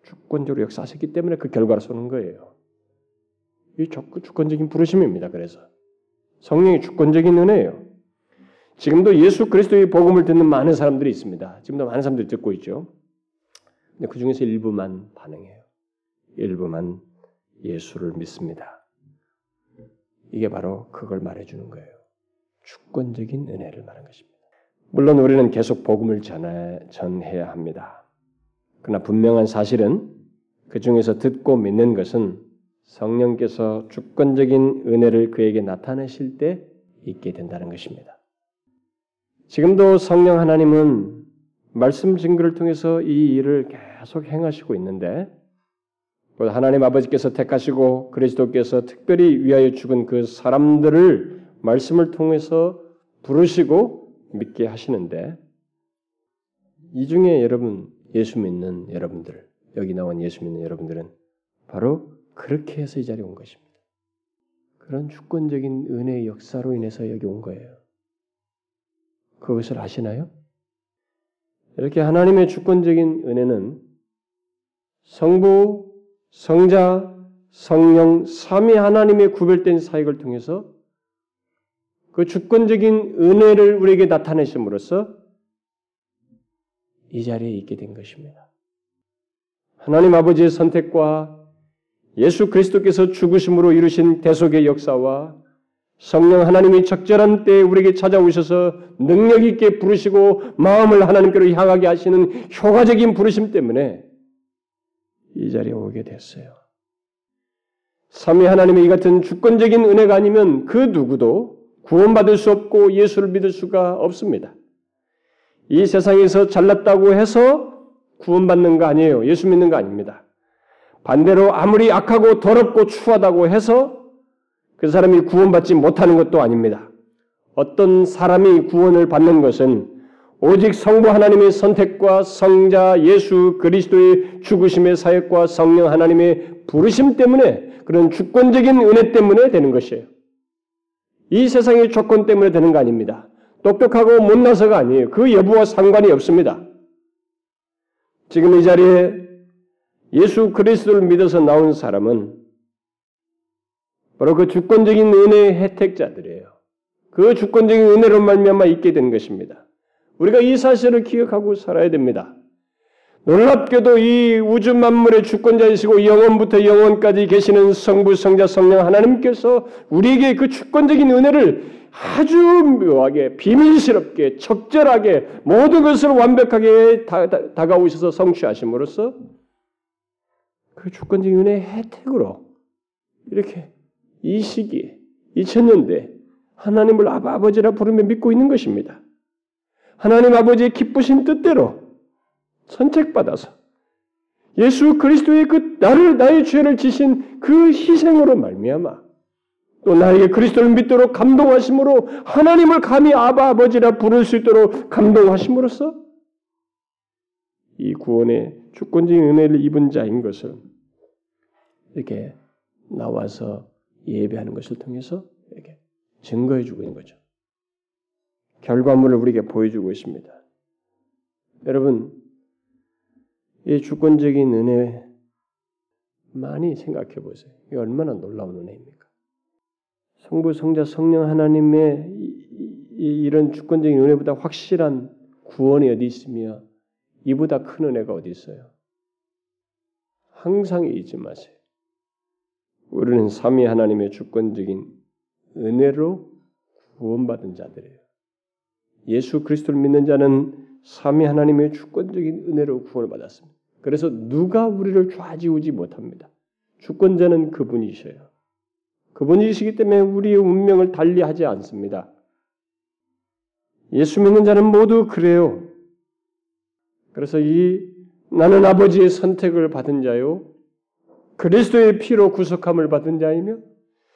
주권적으로 역사하셨기 때문에 그 결과로 쏘는 거예요. 이 주권적인 부르심입니다. 그래서 성령의 주권적인 은혜예요. 지금도 예수 그리스도의 복음을 듣는 많은 사람들이 있습니다. 지금도 많은 사람들이 듣고 있죠. 근데 그 중에서 일부만 반응해요. 일부만 예수를 믿습니다. 이게 바로 그걸 말해주는 거예요. 주권적인 은혜를 말하는 것입니다. 물론 우리는 계속 복음을 전해, 전해야 합니다. 그러나 분명한 사실은 그 중에서 듣고 믿는 것은 성령께서 주권적인 은혜를 그에게 나타내실 때 있게 된다는 것입니다. 지금도 성령 하나님은 말씀 증거를 통해서 이 일을 계속 행하시고 있는데 하나님 아버지께서 택하시고 그리스도께서 특별히 위하여 죽은 그 사람들을 말씀을 통해서 부르시고 믿게 하시는데 이 중에 여러분 예수 믿는 여러분들 여기 나온 예수 믿는 여러분들은 바로 그렇게 해서 이 자리에 온 것입니다. 그런 주권적인 은혜의 역사로 인해서 여기 온 거예요. 그것을 아시나요? 이렇게 하나님의 주권적인 은혜는 성부, 성자, 성령, 삼위 하나님의 구별된 사역을 통해서 그 주권적인 은혜를 우리에게 나타내심으로써 이 자리에 있게 된 것입니다. 하나님 아버지의 선택과 예수 그리스도께서 죽으심으로 이루신 대속의 역사와 성령 하나님이 적절한 때에 우리에게 찾아오셔서 능력 있게 부르시고 마음을 하나님께로 향하게 하시는 효과적인 부르심 때문에 이 자리에 오게 됐어요. 삼위 하나님의 이 같은 주권적인 은혜가 아니면 그 누구도 구원받을 수 없고 예수를 믿을 수가 없습니다. 이 세상에서 잘났다고 해서 구원받는 거 아니에요. 예수 믿는 거 아닙니다. 반대로 아무리 악하고 더럽고 추하다고 해서 그 사람이 구원받지 못하는 것도 아닙니다. 어떤 사람이 구원을 받는 것은 오직 성부 하나님의 선택과 성자 예수 그리스도의 죽으심의 사역과 성령 하나님의 부르심 때문에 그런 주권적인 은혜 때문에 되는 것이에요. 이 세상의 조건 때문에 되는 거 아닙니다. 똑똑하고 못나서가 아니에요. 그 여부와 상관이 없습니다. 지금 이 자리에 예수 그리스도를 믿어서 나온 사람은 바로 그 주권적인 은혜의 혜택자들이에요. 그 주권적인 은혜로 말미암아 있게 된 것입니다. 우리가 이 사실을 기억하고 살아야 됩니다. 놀랍게도 이 우주 만물의 주권자이시고 영원부터 영원까지 계시는 성부, 성자, 성령 하나님께서 우리에게 그 주권적인 은혜를 아주 묘하게 비밀스럽게 적절하게 모든 것을 완벽하게 다, 다 가오셔서 성취하심으로써 그 주권적인 은혜의 혜택으로 이렇게 이 시기에 2000년대 하나님을 아버지라 부르며 믿고 있는 것입니다. 하나님 아버지의 기쁘신 뜻대로 선택받아서 예수 그리스도의 그 나를 나의 죄를 지신 그 희생으로 말미암아 또 나에게 그리스도를 믿도록 감동하심으로 하나님을 감히 아바 아버지라 부를 수 있도록 감동하심으로써 이 구원의 주권적인 은혜를 입은 자인 것을 이렇게 나와서 예배하는 것을 통해서 이렇게 증거해 주고 있는 거죠. 결과물을 우리에게 보여주고 있습니다. 여러분, 이 주권적인 은혜 많이 생각해 보세요. 이 얼마나 놀라운 은혜입니까? 성부, 성자, 성령 하나님의 이, 런 주권적인 은혜보다 확실한 구원이 어디 있으며 이보다 큰 은혜가 어디 있어요? 항상 잊지 마세요. 우리는 삼위 하나님의 주권적인 은혜로 구원받은 자들이에요. 예수 그리스도를 믿는 자는 삼위 하나님의 주권적인 은혜로 구원을 받았습니다. 그래서 누가 우리를 좌지우지 못합니다. 주권자는 그분이셔요. 그분이시기 때문에 우리의 운명을 달리하지 않습니다. 예수 믿는 자는 모두 그래요. 그래서 이 나는 아버지의 선택을 받은 자요. 그리스도의 피로 구속함을 받은 자이며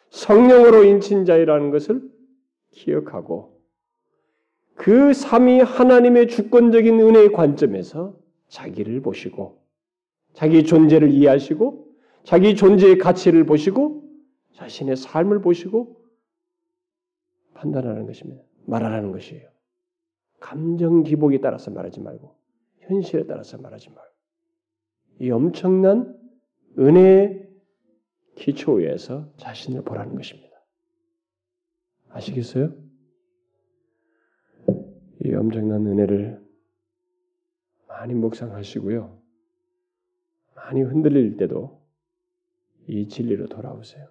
성령으로 인친 자이라는 것을 기억하고 그 삼위 하나님의 주권적인 은혜의 관점에서 자기를 보시고 자기 존재를 이해하시고 자기 존재의 가치를 보시고 자신의 삶을 보시고 판단하는 것입니다. 말하라는 것이에요. 감정 기복에 따라서 말하지 말고 현실에 따라서 말하지 말고 이 엄청난 은혜의 기초에서 자신을 보라는 것입니다. 아시겠어요? 이 엄청난 은혜를 많이 묵상하시고요. 많이 흔들릴 때도 이 진리로 돌아오세요.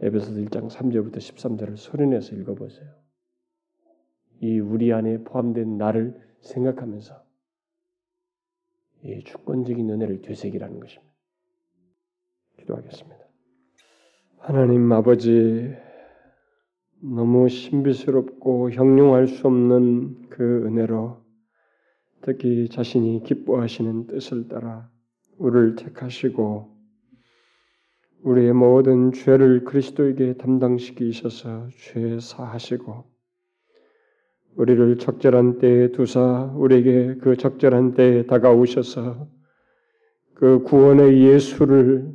에베소서 1장 3절부터 13절을 소리내서 읽어보세요. 이 우리 안에 포함된 나를 생각하면서 이 주권적인 은혜를 되새기라는 것입니다. 기도하겠습니다. 하나님 아버지 너무 신비스럽고 형용할 수 없는 그 은혜로 특히 자신이 기뻐하시는 뜻을 따라 우리를 택하시고 우리의 모든 죄를 그리스도에게 담당시키셔서 죄 사하시고 우리를 적절한 때에 두사 우리에게 그 적절한 때에 다가오셔서 그 구원의 예수를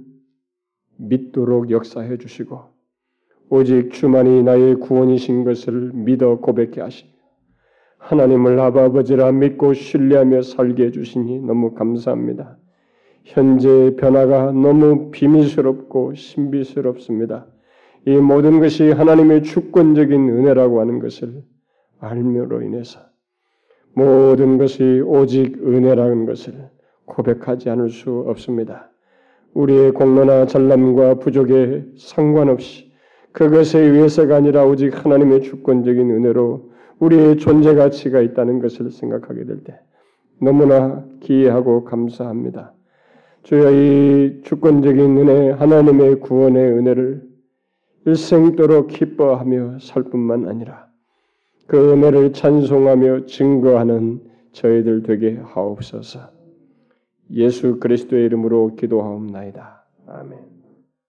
믿도록 역사해 주시고 오직 주만이 나의 구원이신 것을 믿어 고백해 하시며 하나님을 아버지라 믿고 신뢰하며 살게 해주시니 너무 감사합니다. 현재의 변화가 너무 비밀스럽고 신비스럽습니다. 이 모든 것이 하나님의 주권적인 은혜라고 하는 것을 알므로 인해서 모든 것이 오직 은혜라는 것을 고백하지 않을 수 없습니다. 우리의 공로나 잘남과 부족에 상관없이 그것에 의해서가 아니라 오직 하나님의 주권적인 은혜로 우리의 존재 가치가 있다는 것을 생각하게 될 때 너무나 기이하고 감사합니다. 주여 이 주권적인 은혜, 하나님의 구원의 은혜를 일생도록 기뻐하며 살 뿐만 아니라 그 은혜를 찬송하며 증거하는 저희들 되게 하옵소서. 예수 그리스도의 이름으로 기도하옵나이다. 아멘.